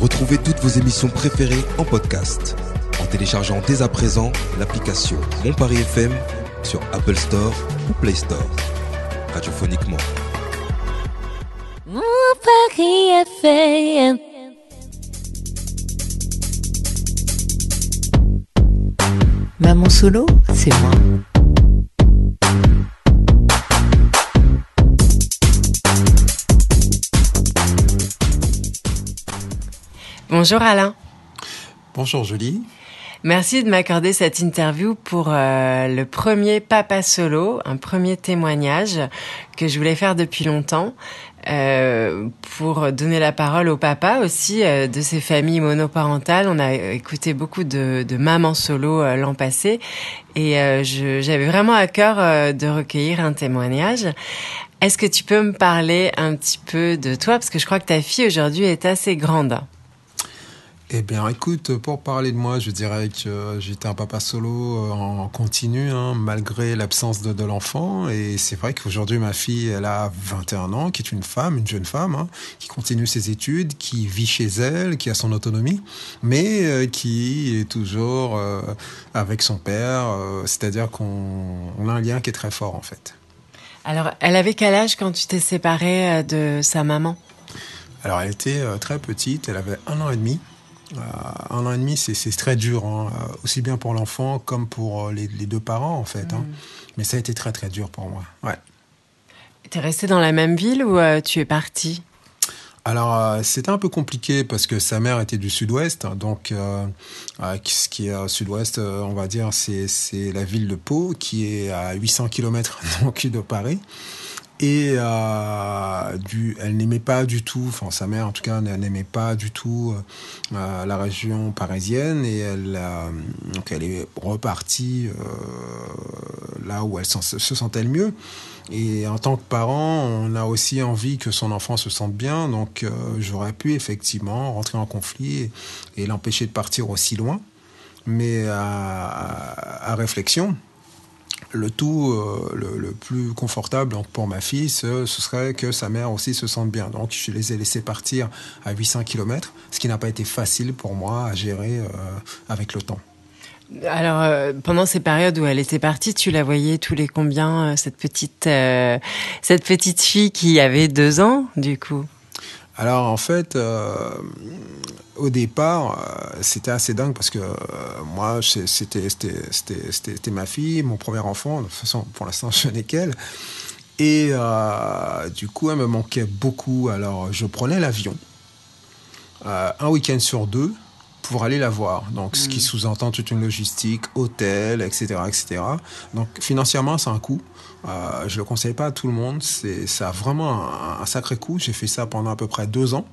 Retrouvez toutes vos émissions préférées en podcast en téléchargeant dès à présent l'application Mon Paris FM sur Apple Store ou Play Store. Radiophoniquement. Mon Paris FM. Maman solo, c'est moi. Bonjour Alain. Bonjour Julie. Merci de m'accorder cette interview pour euh, le premier Papa Solo, un premier témoignage que je voulais faire depuis longtemps. Euh, pour donner la parole au papa aussi euh, de ces familles monoparentales. On a écouté beaucoup de, de mamans solo euh, l'an passé et j'avais vraiment à cœur de recueillir un témoignage. Est-ce que tu peux me parler un petit peu de toi? Parce que je crois que ta fille aujourd'hui est assez grande. Eh bien, écoute, pour parler de moi, je dirais que j'étais un papa solo euh, en continu, hein, malgré l'absence de, de l'enfant. Et c'est vrai qu'aujourd'hui, ma fille, elle a 21 ans, qui est une femme, une jeune femme, hein, qui continue ses études, qui vit chez elle, qui a son autonomie, mais euh, qui est toujours euh, avec son père. Euh, C'est-à-dire qu'on on a un lien qui est très fort, en fait. Alors, elle avait quel âge quand tu t'es séparé euh, de sa maman? Alors, elle était euh, très petite, elle avait un an et demi. Euh, un an et demi, c'est très dur, hein, euh, aussi bien pour l'enfant comme pour euh, les, les, deux parents, en fait. Hein. Mais ça a été très, très dur pour moi. Ouais. T'es resté dans la même ville ou euh, tu es parti? Alors, euh, c'était un peu compliqué parce que sa mère était du sud-ouest. Donc, euh, euh, ce qui est au sud-ouest, on va dire, c'est la ville de Pau, qui est à 800 km donc, de Paris. Et euh, du, elle n'aimait pas du tout, enfin sa mère en tout cas n'aimait pas du tout euh, la région parisienne et elle, euh, donc elle est repartie là où elle se sentait le mieux. Et en tant que parent, on a aussi envie que son enfant se sente bien, donc j'aurais pu effectivement rentrer en conflit et, l'empêcher de partir aussi loin. Mais à, à réflexion, le tout euh, le, plus confortable pour ma fille, ce, serait que sa mère aussi se sente bien. Donc je les ai laissés partir à 800 km, ce qui n'a pas été facile pour moi à gérer euh, avec le temps. Alors, euh, pendant ces périodes où elle était partie, tu la voyais tous les combien, cette petite, cette petite fille qui avait deux ans, du coup? Alors en fait, euh, au départ, euh, c'était assez dingue parce que euh, moi, c'était ma fille, mon premier enfant. De toute façon, pour l'instant, je n'ai qu'elle. Et du coup, elle me manquait beaucoup. Alors, je prenais l'avion un week-end sur deux pour aller la voir. Donc, ce qui sous-entend toute une logistique, hôtel, etc., etc. Donc, financièrement, c'est un coût. Euh, je le conseille pas à tout le monde. C'est, ça a vraiment un, un sacré coût. J'ai fait ça pendant à peu près deux ans.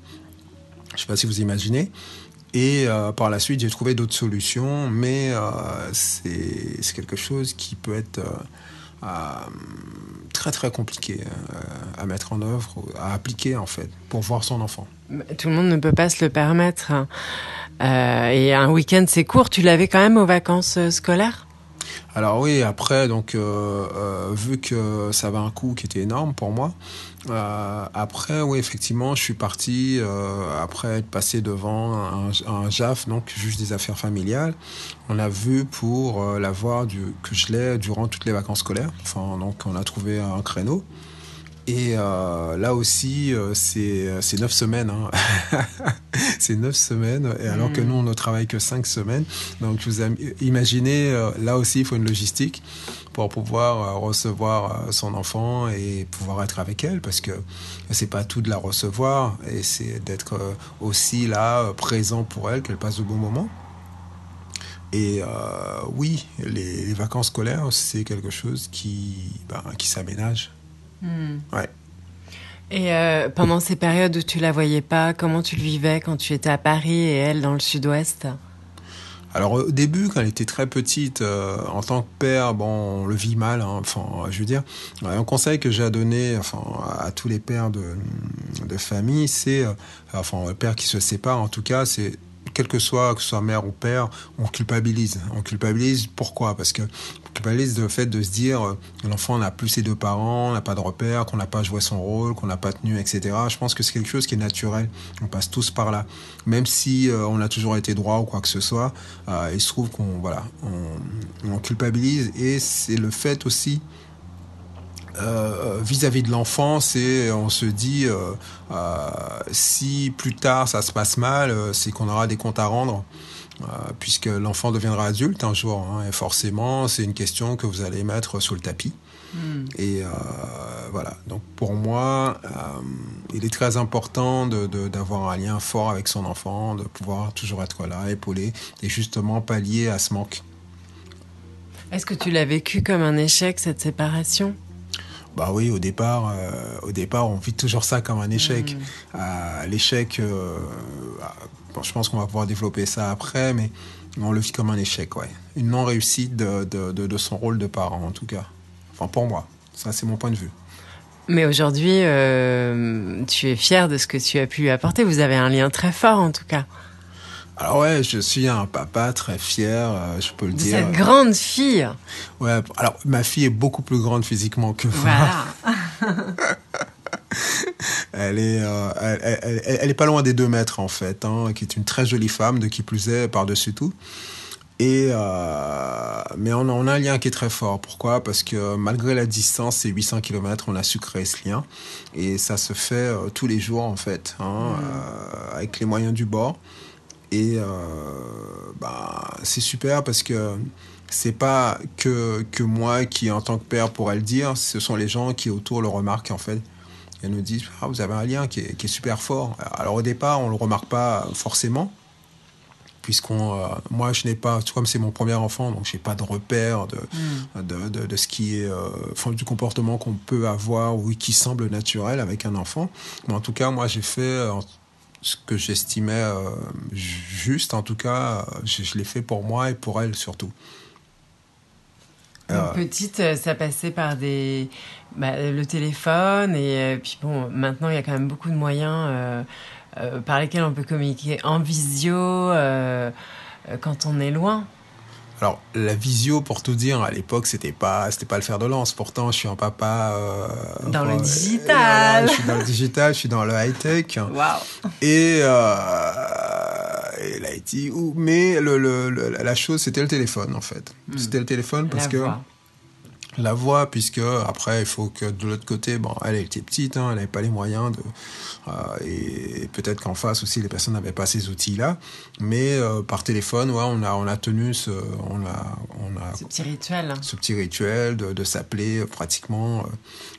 Je sais pas si vous imaginez. Et euh, par la suite, j'ai trouvé d'autres solutions, mais euh, c'est, c'est quelque chose qui peut être euh, très très compliqué euh, à mettre en œuvre, à appliquer en fait, pour voir son enfant. Tout le monde ne peut pas se le permettre. Euh, et un week-end, c'est court. Tu l'avais quand même aux vacances scolaires? Alors oui, après, donc euh, euh, vu que ça avait un coût qui était énorme pour moi, euh, après, oui, effectivement, je suis parti après être passé devant un, un, JAF, donc juge des affaires familiales. On a vu pour l'avoir que je l'ai durant toutes les vacances scolaires. Enfin, donc on a trouvé un créneau. Et euh, là aussi, euh, c'est neuf semaines. Hein. c'est neuf semaines, et alors mmh. que nous, on ne travaille que cinq semaines. Donc, vous imaginez, euh, là aussi, il faut une logistique pour pouvoir euh, recevoir euh, son enfant et pouvoir être avec elle, parce que c'est pas tout de la recevoir, et c'est d'être euh, aussi là, présent pour elle, qu'elle passe de bons moments. Et euh, oui, les, les vacances scolaires, c'est quelque chose qui, ben, qui s'aménage. Mmh. Ouais. Et euh, pendant ces périodes où tu la voyais pas, comment tu le vivais quand tu étais à Paris et elle dans le sud-ouest? Alors au début, quand elle était très petite, euh, en tant que père, bon, on le vit mal. Hein, enfin, je veux dire, un conseil que j'ai à donner, enfin, à tous les pères de, de famille, c'est, euh, enfin, le père qui se sépare, en tout cas, c'est quel que soit, que ce soit mère ou père, on culpabilise. On culpabilise pourquoi? Parce que on culpabilise le fait de se dire euh, l'enfant n'a plus ses deux parents, n'a pas de repère, qu'on n'a pas joué son rôle, qu'on n'a pas tenu, etc. Je pense que c'est quelque chose qui est naturel. On passe tous par là. Même si euh, on a toujours été droit ou quoi que ce soit, euh, il se trouve qu'on voilà, on culpabilise et c'est le fait aussi euh, vis-à-vis de l'enfant, c'est on se dit euh, euh, si plus tard ça se passe mal, c'est qu'on aura des comptes à rendre. puisque l'enfant deviendra adulte un jour, hein, et forcément, c'est une question que vous allez mettre sous le tapis. Et euh, voilà. Donc pour moi, euh, il est très important d'avoir un lien fort avec son enfant, de pouvoir toujours être là, épauler, et justement pallier à ce manque. Est-ce que tu l'as vécu comme un échec, cette séparation? Bah oui, au départ, euh, au départ, on vit toujours ça comme un échec. Euh, L'échec, euh, bon, je pense qu'on va pouvoir développer ça après, mais on le vit comme un échec, ouais. Une non réussite de, de, de, de son rôle de parent, en tout cas. Enfin, pour moi, ça c'est mon point de vue. Mais aujourd'hui, tu es fier de ce que tu as pu lui apporter. Vous avez un lien très fort, en tout cas. Alors ouais, je suis un papa très fier, euh, je peux le De dire. cette grande fille. Ouais, alors ma fille est beaucoup plus grande physiquement que moi. Voilà. Elle est, euh, elle, elle- elle- elle est pas loin des deux mètres en fait, hein, qui est une très jolie femme, de qui plus est par-dessus tout. Et euh, mais on a, on a un lien qui est très fort. Pourquoi? Parce que malgré la distance, ces 800 km, on a su créer ce lien et ça se fait tous les jours en fait, hein, euh, avec les moyens du bord. Et euh, bah, c'est super parce que c'est pas que, que moi qui, en tant que père, pourrais le dire, ce sont les gens qui autour le remarquent en fait. Ils nous disent ah, Vous avez un lien qui est, qui est super fort. Alors au départ, on le remarque pas forcément, puisqu'on. euh, moi, je n'ai pas. Comme c'est mon premier enfant, donc je n'ai pas de repère de, de, de, de ce qui est. euh, du comportement qu'on peut avoir ou qui semble naturel avec un enfant. Mais en tout cas, moi, j'ai fait. euh, ce que j'estimais euh, juste, en tout cas, euh, je, je l'ai fait pour moi et pour elle surtout. Euh, petite, euh, ça passait par des, bah, le téléphone et puis bon, maintenant il y a quand même beaucoup de moyens par lesquels on peut communiquer en visio quand on est loin. Alors la visio, pour tout dire, à l'époque, c'était pas, c'était pas le fer de lance. Pourtant, je suis un papa euh, Dans le digital. voilà, je suis dans le digital, je suis dans le high tech. Waouh. Et, euh, et l'IT, ou- mais le, le- le- la chose, c'était le téléphone en fait. C'était le téléphone parce La que voix. La voix, puisque après, il faut que de l'autre côté, bon, elle était petite, hein, elle n'avait pas les moyens de. euh, et peut-être qu'en face aussi, les personnes n'avaient pas ces outils-là. Mais euh, par téléphone, ouais, on a, on a tenu ce, on a, on a Ce petit rituel. hein. ce petit rituel de, de s'appeler euh, pratiquement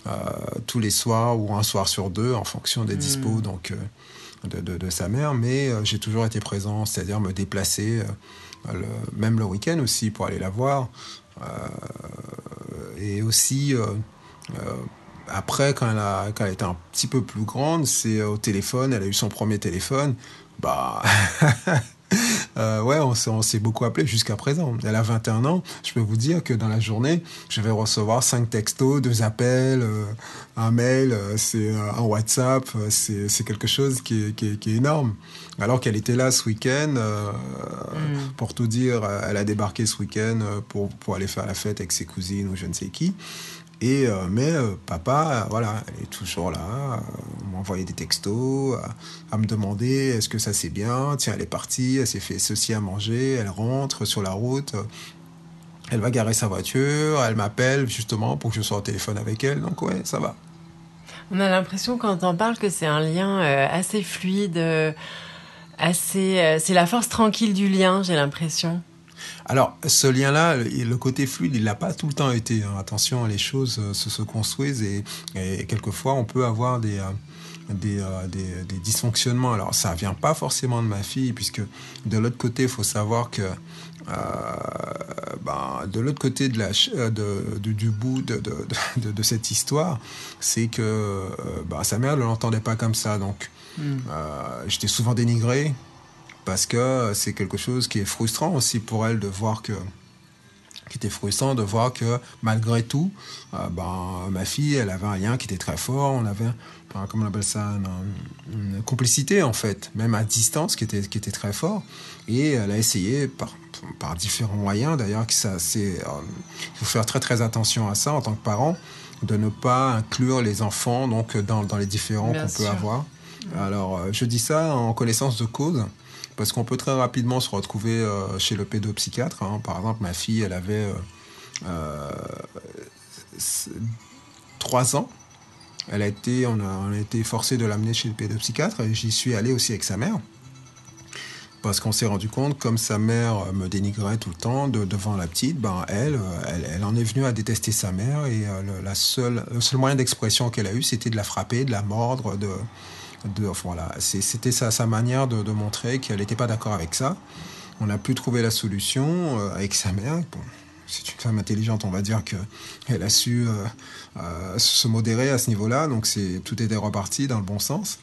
euh, euh, tous les soirs ou un soir sur deux en fonction des dispos donc euh, de, de- de sa mère mais euh, j'ai toujours été présent c'est-à-dire me déplacer euh, le- même le week-end aussi pour aller la voir et aussi euh, euh, après quand elle, a, quand elle était un petit peu plus grande c'est au téléphone elle a eu son premier téléphone bah Euh, ouais, on s'est, beaucoup appelé jusqu'à présent. Elle a 21 ans. Je peux vous dire que dans la journée, je vais recevoir cinq textos, deux appels, euh, un mail, euh, c'est euh, un WhatsApp. euh, c'est, c'est quelque chose qui est, qui, est, qui est énorme. Alors qu'elle était là ce week-end, euh, pour tout dire, euh, elle a débarqué ce week-end euh, pour, pour aller faire la fête avec ses cousines ou je ne sais qui. Et euh, mais euh, papa, voilà, elle est toujours là, euh, m'envoyer des textos, à me demander est-ce que ça c'est bien, tiens elle est partie, elle s'est fait ceci à manger, elle rentre sur la route, elle va garer sa voiture, elle m'appelle justement pour que je sois au téléphone avec elle, donc ouais ça va. On a l'impression quand on parle que c'est un lien assez fluide, euh, c'est la force tranquille du lien, j'ai l'impression. Alors, ce lien-là, le côté fluide, il n'a pas tout le temps été. hein. Attention, les choses euh, se, se construisent et, quelquefois, on peut avoir des, euh, dysfonctionnements. Alors, ça vient pas forcément de ma fille, puisque de l'autre côté, il faut savoir que ben, de l'autre côté du, bout de, cette histoire, c'est que ben, sa mère ne l'entendait pas comme ça. Donc, euh, j'étais souvent dénigré parce que c'est quelque chose qui est frustrant aussi pour elle de voir que qui était frustrant de voir que malgré tout, euh, ben, ma fille, elle avait un lien qui était très fort. On avait, comment on appelle ça, une, complicité en fait, même à distance, qui était, qui était très fort. Et elle a essayé par, par différents moyens, d'ailleurs, que ça, c'est, il faut faire très très attention à ça en tant que parent, de ne pas inclure les enfants donc dans, dans les différents qu'on peut avoir. Alors, je dis ça en connaissance de cause parce qu'on peut très rapidement se retrouver chez le pédopsychiatre. Hein. Par exemple, ma fille, elle avait euh, trois ans. Elle a été, on a, été forcé de l'amener chez le pédopsychiatre et j'y suis allé aussi avec sa mère. Parce qu'on s'est rendu compte, comme sa mère me dénigrait tout le temps devant la petite, ben elle, elle, en est venue à détester sa mère et euh, le, la seule, le seul moyen d'expression qu'elle a eu, c'était de la frapper, de la mordre, de, voilà, c'était sa, manière de, montrer qu'elle n'était pas d'accord avec ça. On a pu trouver la solution euh, avec sa mère c'est une femme intelligente, on va dire qu'elle a su euh, euh, se modérer à ce niveau-là. Donc tout était reparti dans le bon sens.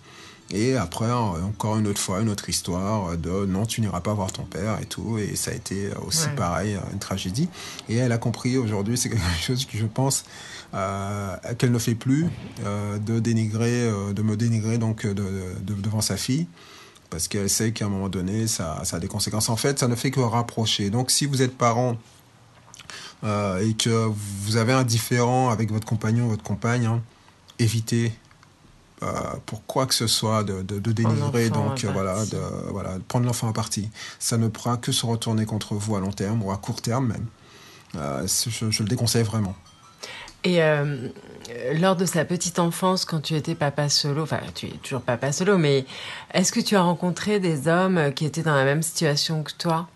Et après, encore une autre fois, une autre histoire de non, tu n'iras pas voir ton père et tout. Et ça a été aussi pareil, une tragédie. Et elle a compris aujourd'hui, c'est quelque chose que je pense euh, qu'elle ne fait plus, de dénigrer, de me dénigrer donc devant sa fille parce qu'elle sait qu'à un moment donné, ça, ça, a des conséquences. En fait, ça ne fait que rapprocher. Donc, si vous êtes parent euh, et que vous avez un différent avec votre compagnon, votre compagne, hein, évitez euh, pour quoi que ce soit de, de, dénigrer, donc voilà, de, voilà, prendre l'enfant à partie. Ça ne pourra que se retourner contre vous à long terme ou à court terme même. Euh, je, je, le déconseille vraiment. Et lors de sa petite enfance, quand tu étais papa solo, enfin tu es toujours papa solo, mais est-ce que tu as rencontré des hommes qui étaient dans la même situation que toi?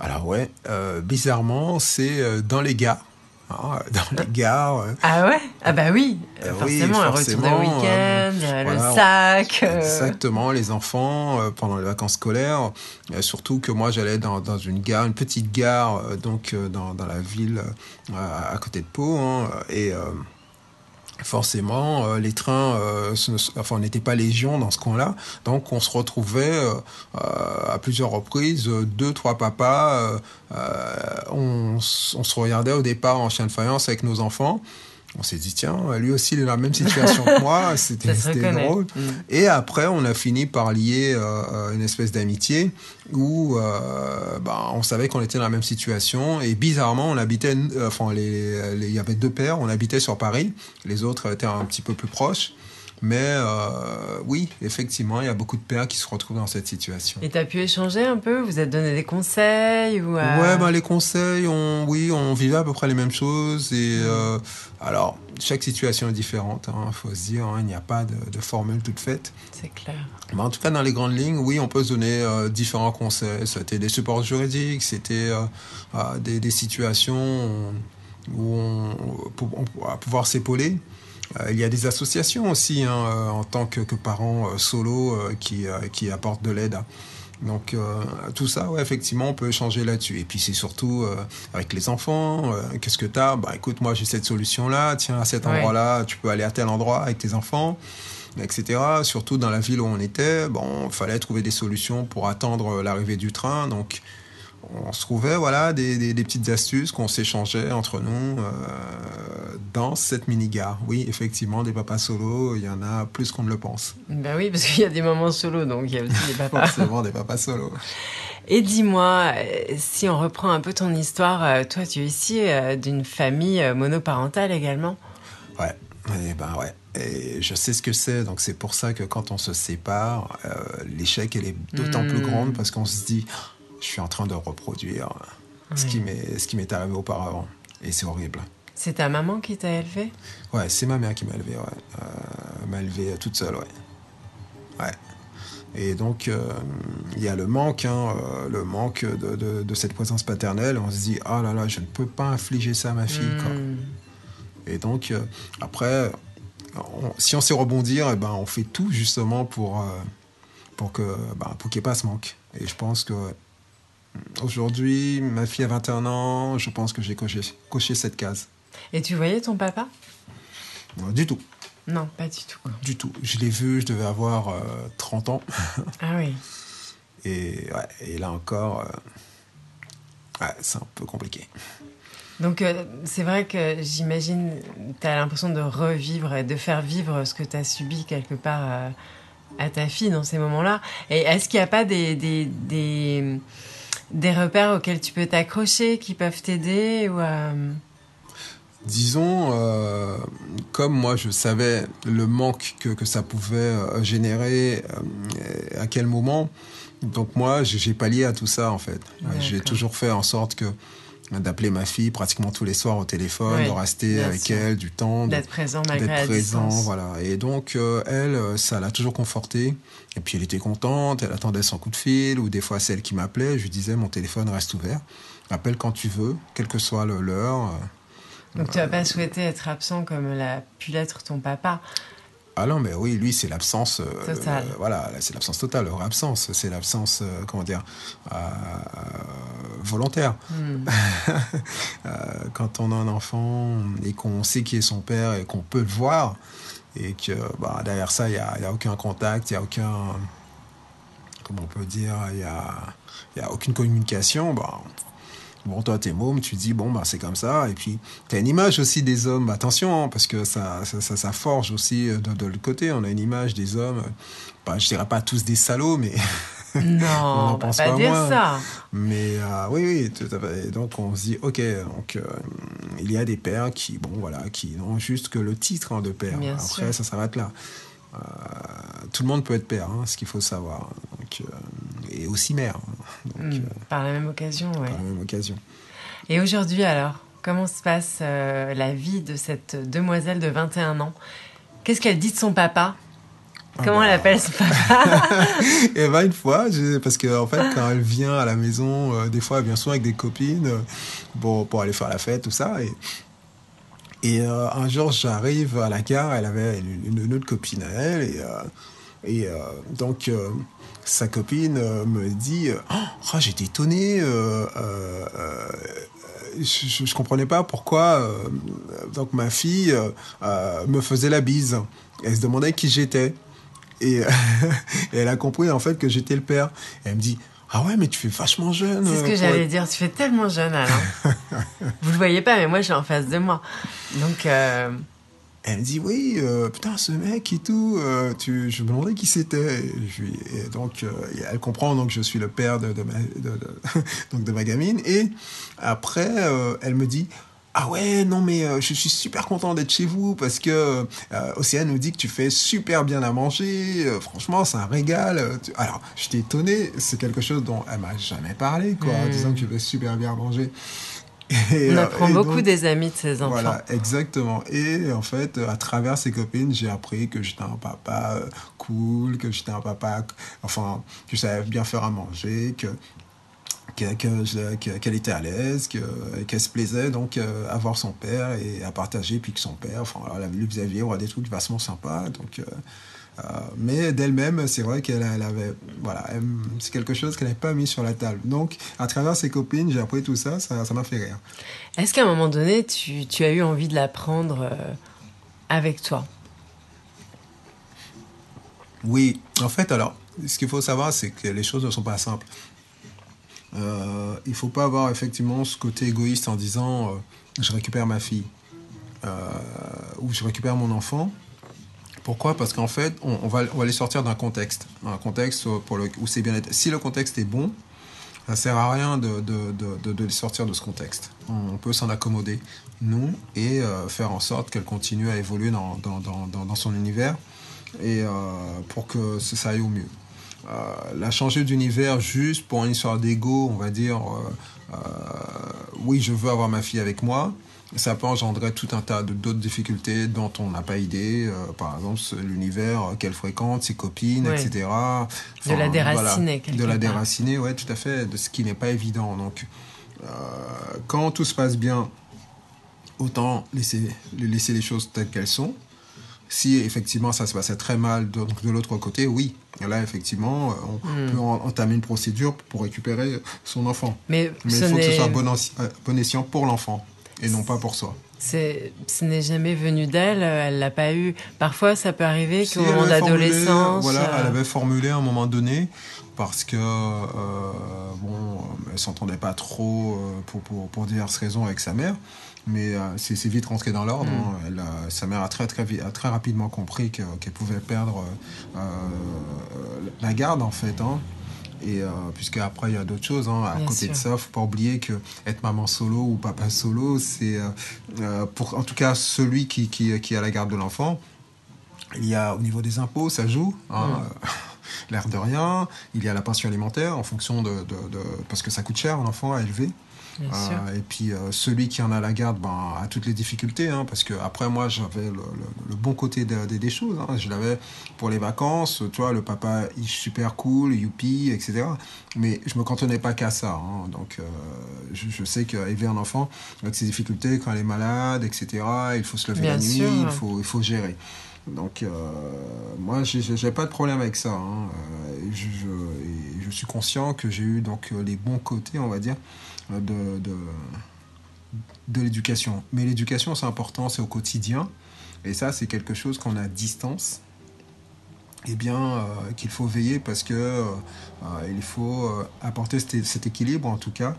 Alors ouais, euh, bizarrement, c'est euh, dans les gares. Hein, dans les gares. Euh. Ah ouais? Ah bah oui, forcément, un retour de week-end, le sac. Exactement, les enfants pendant les vacances scolaires. surtout que moi, j'allais dans, dans, une gare, une petite gare, donc dans, dans, la ville à côté de Pau. Hein, et forcément, euh, les trains, euh, enfin, n'était pas légion dans ce coin-là. Donc, on se retrouvait euh, à plusieurs reprises, deux, trois papas. On, on, se regardait au départ en chien de faïence avec nos enfants on s'est dit tiens lui aussi il est dans la même situation que moi c'était drôle. Mm. et après on a fini par lier euh, une espèce d'amitié où euh, bah, on savait qu'on était dans la même situation. Et bizarrement on habitait euh, enfin il y avait deux pères on habitait sur Paris. Les autres étaient un petit peu plus proches mais euh, oui, effectivement, il y a beaucoup de pères qui se retrouvent dans cette situation. Et tu as pu échanger un peu Vous êtes donné des conseils ou Ouais, ben, les conseils, on, oui, on vivait à peu près les mêmes choses. Et mm. euh, alors, chaque situation est différente, il hein, faut se dire, hein, il n'y a pas de, formule toute faite. C'est clair. Mais en tout cas, dans les grandes lignes, oui, on peut se donner euh, différents conseils. C'était des supports juridiques, c'était des, des, situations où on, on, va pouvoir s'épauler. Euh, il y a des associations aussi hein, euh, en tant que, que parents euh, solo qui, qui apportent de l'aide. Donc tout ça, ouais, effectivement, on peut échanger là-dessus. Et puis c'est surtout avec les enfants, qu'est-ce que tu as Bah écoute, moi j'ai cette solution-là, tiens, à cet endroit-là, tu peux aller à tel endroit avec tes enfants, etc. Surtout dans la ville où on était, bon, il fallait trouver des solutions pour attendre l'arrivée du train. Donc on se trouvait voilà des, petites astuces qu'on s'échangeait entre nous euh, dans cette mini gare. Oui, effectivement, des papas solos, il y en a plus qu'on ne le pense. Ben oui, parce qu'il y a des moments solos, donc il y a aussi des papas. Forcément, des papas solos. Et dis-moi, euh, si on reprend un peu ton histoire, euh, toi, tu es ici d'une famille monoparentale également. Ouais, et ben ouais. Et je sais ce que c'est, donc c'est pour ça que quand on se sépare, l'échec elle est d'autant plus hmm. grande parce qu'on se dit je suis en train de reproduire ce qui m'est arrivé auparavant. Et c'est horrible. C'est ta maman qui t'a élevé? Ouais, c'est ma mère qui m'a élevé, ouais. Euh, m'a élevé toute seule, ouais. Ouais. Et donc, euh, il y a le manque, hein, euh, le manque de, de, cette présence paternelle. On se dit, ah là là, je ne peux pas infliger ça à ma fille. Hmm. Et donc, après, si on sait rebondir, eh ben, on fait tout justement pour, pour que ben, pour qu'il n'y ait pas ce manque. Et je pense que Aujourd'hui, ma fille a 21 ans, je pense que j'ai coché, coché cette case. Et tu voyais ton papa? Du tout. Non, pas du tout. Du tout. Je l'ai vu, je devais avoir 30 euh, ans. Ah oui. Et, et là encore, euh, c'est un peu compliqué. Donc euh, c'est vrai que j'imagine, tu as l'impression de revivre et de faire vivre ce que tu as subi quelque part euh, à ta fille dans ces moments-là. Et est-ce qu'il n'y a pas des, des, des, des repères auxquels tu peux t'accrocher, qui peuvent t'aider ou euh, Disons, euh, comme moi je savais le manque que, que ça pouvait euh, générer, euh, à quel moment, donc moi j'ai pallié à tout ça en fait. J'ai toujours fait en sorte que d'appeler ma fille pratiquement tous les soirs au téléphone, de rester avec sûr. elle du temps, d'être présent malgré d'être présent, distance voilà. Et donc euh, elle, euh, ça l'a toujours confortée. Et puis elle était contente, elle attendait son coup de fil, ou des fois c'est elle qui m'appelait. Je lui disais mon téléphone reste ouvert, appelle quand tu veux, quelle que soit l'heure. euh. Donc tu n'as pas souhaité être absent comme l'a pu l'être ton papa? Ah non, mais oui, lui, c'est l'absence. euh, Totale. euh, voilà, là, c'est l'absence totale. Leur absence, c'est l'absence, euh, comment dire, volontaire. Hmm. Euh, quand on a un enfant et qu'on sait qui est son père et qu'on peut le voir, et que bah, derrière ça, il n'y a, y a aucun contact, il n'y a aucun. Comment on peut dire Il n'y a, y a aucune communication, bah. Bon, toi, t'es môme, tu dis, bon, bah, c'est comme ça. Et puis, t'as une image aussi des hommes. Attention, hein, parce que ça, ça, ça, ça forge aussi euh, de, de l'autre côté. On a une image des hommes, bah, je dirais pas tous des salauds, mais, Non, on pense pas pas dire moins. ça. mais euh, oui, oui, tout à fait. Et donc, on se dit, ok, donc, euh, il y a des pères qui, bon, voilà, qui n'ont juste que le titre hein, de père. Bien Après, sûr. ça s'arrête là. Euh, tout le monde peut être père, hein, ce qu'il faut savoir. Donc, et aussi mère, hein, donc, Hmm, Par la même occasion, ouais. par la même occasion. Et aujourd'hui alors, comment se passe la vie de cette demoiselle de 21 ans? Qu'est-ce qu'elle dit de son papa? Comment bah. elle appelle son papa Et ben une fois, parce que en fait, quand elle vient à la maison, euh, des fois, elle vient souvent avec des copines, euh, bon, pour aller faire la fête, tout ça. Et, et euh, un jour, j'arrive à la gare, elle avait une, une autre copine à elle, et, et donc sa copine me dit, euh, oh, j'étais étonné. Je, je comprenais pas pourquoi donc ma fille me faisait la bise. Elle se demandait qui j'étais. Et, et elle a compris en fait que j'étais le père. Et elle me dit Ah ouais, mais tu fais vachement jeune. C'est ce euh, que pour j'allais être- dire, tu fais tellement jeune Alain. Vous le voyez pas, mais moi je suis en face de moi. Donc, euh, Elle me dit Oui, euh, putain, ce mec et tout. euh, tu... Je me demandais qui c'était. Et, donc, euh, elle comprend donc je suis le père de, de ma, de, de- donc de ma gamine. Et après, euh, elle me dit. Ah ouais, non mais euh, je suis super content d'être chez vous parce que euh, Océane nous dit que tu fais super bien à manger. euh, franchement, c'est un régal. tu- Alors, j'étais étonné. C'est quelque chose dont elle m'a jamais parlé, quoi, en Mm. disant que tu fais super bien à manger. Et, on apprend et beaucoup donc- des amis de ses enfants. voilà, exactement. Et en fait, à travers ses copines, j'ai appris que j'étais un papa cool, que j'étais un papa, enfin, que je savais bien faire à manger, que qu'elle était à l'aise, que- qu'elle se plaisait donc euh, à voir son père et à partager, puis que son père, enfin, elle a vu Xavier, on a des trucs vachement sympas, donc. euh, euh, mais d'elle-même, c'est vrai qu'elle elle avait, voilà, c'est quelque chose qu'elle n'avait pas mis sur la table. Donc, à travers ses copines, j'ai appris tout ça, ça ça m'a fait rire. Est-ce qu'à un moment donné, tu, tu as eu envie de la prendre euh, avec toi? Oui, en fait, alors, ce qu'il faut savoir, c'est que les choses ne sont pas simples. Euh, il ne faut pas avoir effectivement ce côté égoïste en disant euh, je récupère ma fille euh, ou je récupère mon enfant. Pourquoi? Parce qu'en fait, on, va, les sortir d'un contexte, un contexte où c'est bien. Si le contexte est bon, ça sert à rien de, de, de, de- les sortir de ce contexte. On peut s'en accommoder, nous, et faire en sorte qu'elle continue à évoluer dans, dans, dans, son univers et pour que ça aille au mieux. Euh, la changer d'univers juste pour une histoire d'ego, on va dire, euh, euh, oui, je veux avoir ma fille avec moi, ça peut engendrer tout un tas de- d'autres difficultés dont on n'a pas idée. euh, par exemple, l'univers qu'elle fréquente, ses copines, Ouais. etc. De la déraciner, De quelque la part. déraciner, ouais, tout à fait, de ce qui n'est pas évident. Donc, euh, quand tout se passe bien, autant laisser, laisser les choses telles qu'elles sont. Si effectivement ça se passait très mal de, donc de l'autre côté, oui. Là, effectivement, on Hmm. peut en- entamer une procédure pour récupérer son enfant. Mais, il faut que ce soit bon, euh, bon escient pour l'enfant et non pas pour soi. Ce n'est jamais venu d'elle, elle l'a pas eu. Parfois, ça peut arriver qu'au moment d'adolescence. Voilà, euh, elle avait formulé à un moment donné parce que euh, bon, elle s'entendait pas trop euh, pour, pour, pour diverses raisons avec sa mère. Mais euh, c'est vite rentré dans l'ordre. Mm. hein. Elle a- sa mère a très, très, a très rapidement compris que- qu'elle pouvait perdre euh, euh, la garde, en fait. Hein. Et euh, puisque après il y a d'autres choses. Hein. À Bien côté sûr. de ça, faut pas oublier que être maman solo ou papa solo, c'est euh, euh, pour en tout cas celui qui, qui, qui a la garde de l'enfant. Il y a au niveau des impôts, ça joue. Hein, Mm. euh, L'air de rien. Il y a la pension alimentaire en fonction de, de- de- parce que ça coûte cher un enfant à élever. Euh, et puis euh, celui qui en a la garde ben, a toutes les difficultés, hein, parce que après moi j'avais le, le- le bon côté de- de- des choses. hein. Je l'avais pour les vacances, tu vois, le papa il est super cool, youpi, etc. Mais je me cantonnais pas qu'à ça. hein. Donc euh, je, je sais qu'élever un enfant avec ses difficultés, quand elle est malade, etc. Il faut se lever Bien la nuit, sûr. il faut, il faut gérer. Donc, euh, moi, j'ai pas de problème avec ça. hein. Euh, je, suis conscient que j'ai eu donc euh, les bons côtés, on va dire, de, l'éducation. Mais l'éducation, c'est important, c'est au quotidien. Et ça, c'est quelque chose qu'on a à distance. Eh bien, qu'il faut veiller parce que il faut apporter cet, équilibre, en tout cas,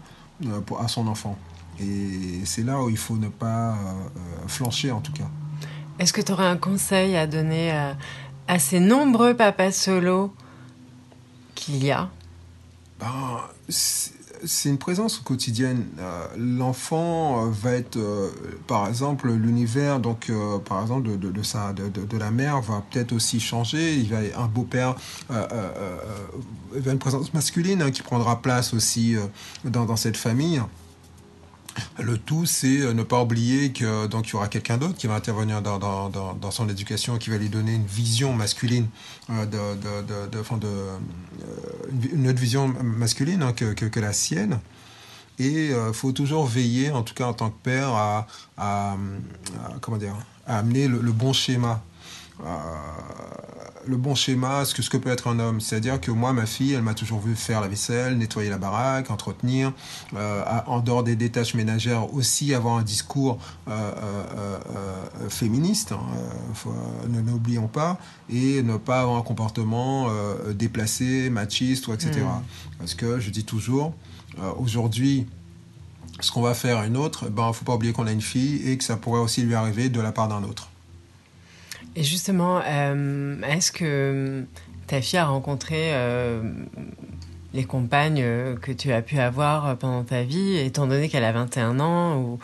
à son enfant. Et c'est là où il faut ne pas flancher, en tout cas. Est-ce que tu aurais un conseil à donner à, à ces nombreux papas solos qu'il y a? Ben, c'est une présence quotidienne. Euh, L'enfant euh, va être, euh, par exemple, l'univers, donc euh, par exemple de, de, de la mère va peut-être aussi changer. Il va un beau-père, euh, euh, euh, il va une présence masculine hein, qui prendra place aussi euh, dans cette famille. Le tout, c'est euh, ne pas oublier que donc il y aura quelqu'un d'autre qui va intervenir dans, dans, dans, son éducation, qui va lui donner une vision masculine, euh, de, de, de, de, euh, une, autre vision masculine hein, que, que, la sienne. Et il faut toujours veiller, en tout cas en tant que père, à, à, comment dire, à amener le bon schéma. Euh, le bon schéma, ce que, ce que peut être un homme. C'est-à-dire que moi, ma fille, elle m'a toujours vu faire la vaisselle, nettoyer la baraque, entretenir, euh, à- en dehors des, des tâches ménagères, aussi avoir un discours euh, euh, euh, euh, féministe, hein, faut- ne n'oublions pas, et ne pas avoir un comportement euh, déplacé, machiste, ou etc. Mm. Parce que je dis toujours, euh, aujourd'hui, ce qu'on va faire à une autre, ben, faut pas oublier qu'on a une fille et que ça pourrait aussi lui arriver de la part d'un autre. Et justement, euh, est-ce que ta fille a rencontré euh, les compagnes euh, que tu as pu avoir pendant ta vie, étant donné qu'elle a 21 ans,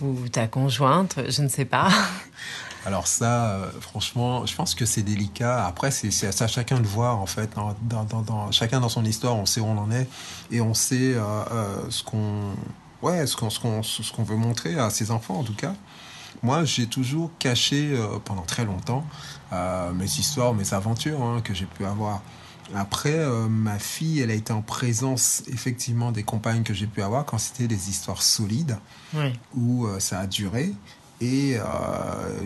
ou, ta conjointe, je ne sais pas Alors ça, euh, franchement, je pense que c'est délicat. Après, c'est à chacun de voir, en fait. Dans, chacun dans son histoire, on sait où on en est. Et on sait euh, euh, ce qu'on ouais, ce qu'on veut montrer à ses enfants, en tout cas. Moi, j'ai toujours caché euh, pendant très longtemps euh, mes histoires, mes aventures hein, que j'ai pu avoir. Après, euh, ma fille, elle a été en présence effectivement des compagnes que j'ai pu avoir quand c'était des histoires solides Oui. où ça a duré. Et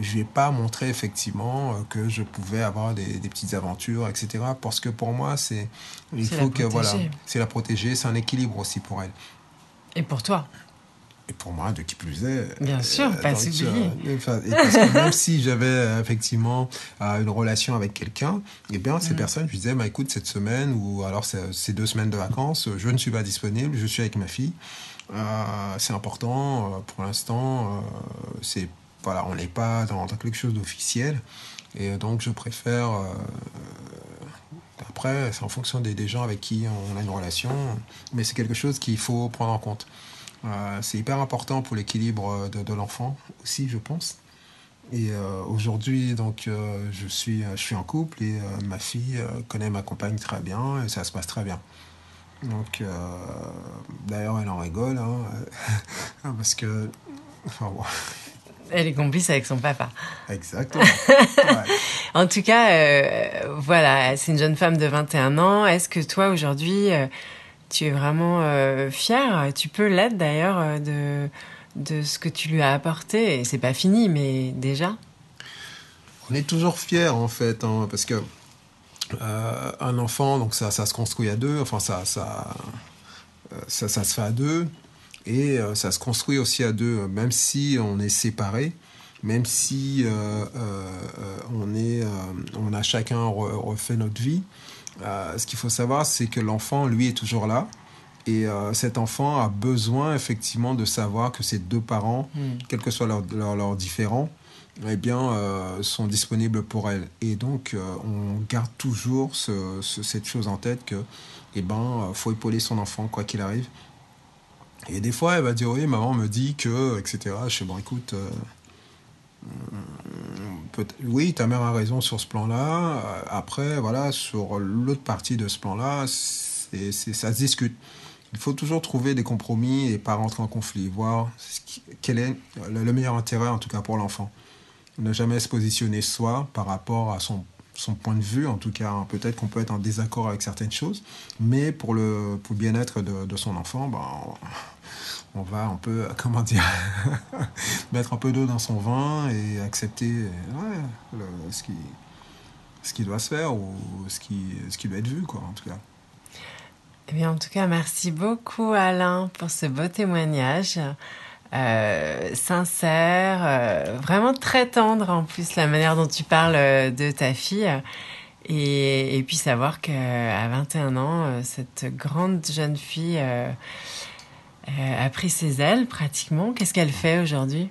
je vais pas montrer effectivement que je pouvais avoir des, des petites aventures, etc. Parce que pour moi, c'est il faut la que voilà, protéger. c'est la protéger, c'est un équilibre aussi pour elle. Et pour toi pour moi, de qui plus est. Bien sûr, pas euh, et parce que même si j'avais euh, effectivement euh, une relation avec quelqu'un, eh bien, ces Mm. personnes, je disais, bah, écoute, cette semaine ou alors ces deux semaines de vacances, je ne suis pas disponible, je suis avec ma fille. Euh, c'est important. euh, pour l'instant, euh, c'est voilà, on n'est pas dans, dans quelque chose d'officiel. Et donc, je préfère. euh, après, c'est en fonction des, des gens avec qui on a une relation, mais c'est quelque chose qu'il faut prendre en compte. Euh, c'est hyper important pour l'équilibre de, de l'enfant aussi, je pense. Et euh, aujourd'hui, donc, euh, je suis, je suis en couple et euh, ma fille euh, connaît ma compagne très bien et ça se passe très bien. Donc, euh, d'ailleurs, elle en rigole, hein, parce que, enfin bon, Elle est complice avec son papa. exactement. Ouais. En tout cas, euh, voilà, c'est une jeune femme de 21 ans. Est-ce que toi, aujourd'hui, euh, tu es vraiment euh, fière Tu peux l'être d'ailleurs euh, de, de ce que tu lui as apporté. Et c'est pas fini, mais déjà. On est toujours fiers en fait, hein, parce que euh, un enfant, donc ça, ça se construit à deux, enfin ça, ça, euh, ça, ça se fait à deux. Et ça se construit aussi à deux, même si on est séparés, même si on, est, on a chacun refait notre vie. Ce qu'il faut savoir, c'est que l'enfant, lui, est toujours là. Et cet enfant a besoin effectivement de savoir que ses deux parents, mm. quels que soient leurs leur, leur différents, eh bien, sont disponibles pour elle. Et donc, on garde toujours ce, cette chose en tête que, eh ben, faut épauler son enfant quoi qu'il arrive. Et des fois, elle va dire oui, maman me dit que, etc. Je sais, bon, écoute, euh, oui, ta mère a raison sur ce plan-là. Après, voilà, sur l'autre partie de ce plan-là, c'est, ça se discute. Il faut toujours trouver des compromis et pas rentrer en conflit, voir quel est le meilleur intérêt, en tout cas pour l'enfant. Ne jamais se positionner soi par rapport à son son point de vue, en tout cas, hein, peut-être qu'on peut être en désaccord avec certaines choses, mais pour le, pour le bien-être de, de, son enfant, ben, on va un peu, comment dire, mettre un peu d'eau dans son vin et accepter ce, qui, ce qui doit se faire ou ce qui, ce qui doit être vu, quoi, en tout cas. Eh bien, en tout cas, merci beaucoup, Alain, pour ce beau témoignage. Euh, sincère, euh, vraiment très tendre en plus la manière dont tu parles euh, de ta fille. Et, et puis savoir qu'à 21 ans, cette grande jeune fille euh, a pris ses ailes pratiquement. Qu'est-ce qu'elle fait aujourd'hui?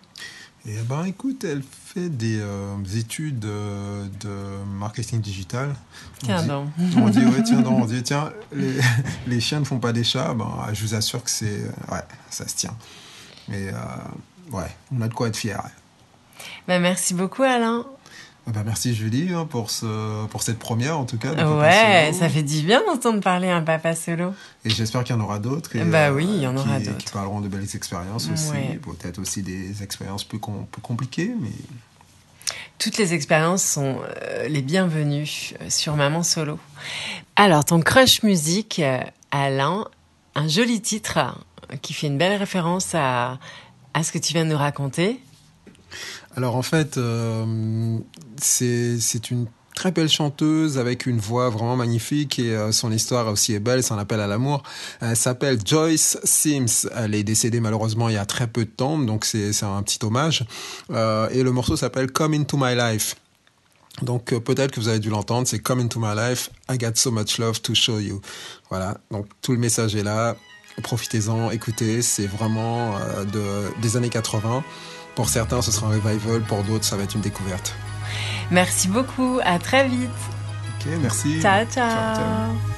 Eh ben, écoute, elle fait des euh, études de, marketing digital. Tiens donc. On dit, ouais, tiens on dit, tiens, les, chiens ne font pas des chats. Ben, je vous assure que c'est, ouais, ça se tient. Mais euh, ouais, on a de quoi être fiers. Ben, merci beaucoup, Alain. Ah bah, merci Julie hein, pour, ce, pour cette première en tout cas. ouais, ça fait du bien d'entendre parler un papa solo. Et j'espère qu'il y en aura d'autres. Bah oui, il y en euh, aura d'autres. Qui parleront de belles expériences aussi. Peut-être aussi des expériences plus, compliquées, mais... Toutes les expériences sont euh, les bienvenues euh, sur Maman Solo. Alors, ton crush musique, Alain, un joli titre qui fait une belle référence à, ce que tu viens de nous raconter. Alors en fait, euh, c'est une très belle chanteuse avec une voix vraiment magnifique et euh, son histoire aussi est belle, c'est un appel à l'amour. Elle s'appelle Joyce Sims. Elle est décédée malheureusement il y a très peu de temps, donc c'est un petit hommage. Euh, et le morceau s'appelle Come Into My Life. Donc peut-être que vous avez dû l'entendre, c'est Come Into My Life, I got so much love to show you. Voilà, donc tout le message est là. Profitez-en, écoutez, c'est vraiment de, des années 80. Pour certains, ce sera un revival, pour d'autres, ça va être une découverte. Merci beaucoup, à très vite. Ok, merci. ciao. ciao, ciao.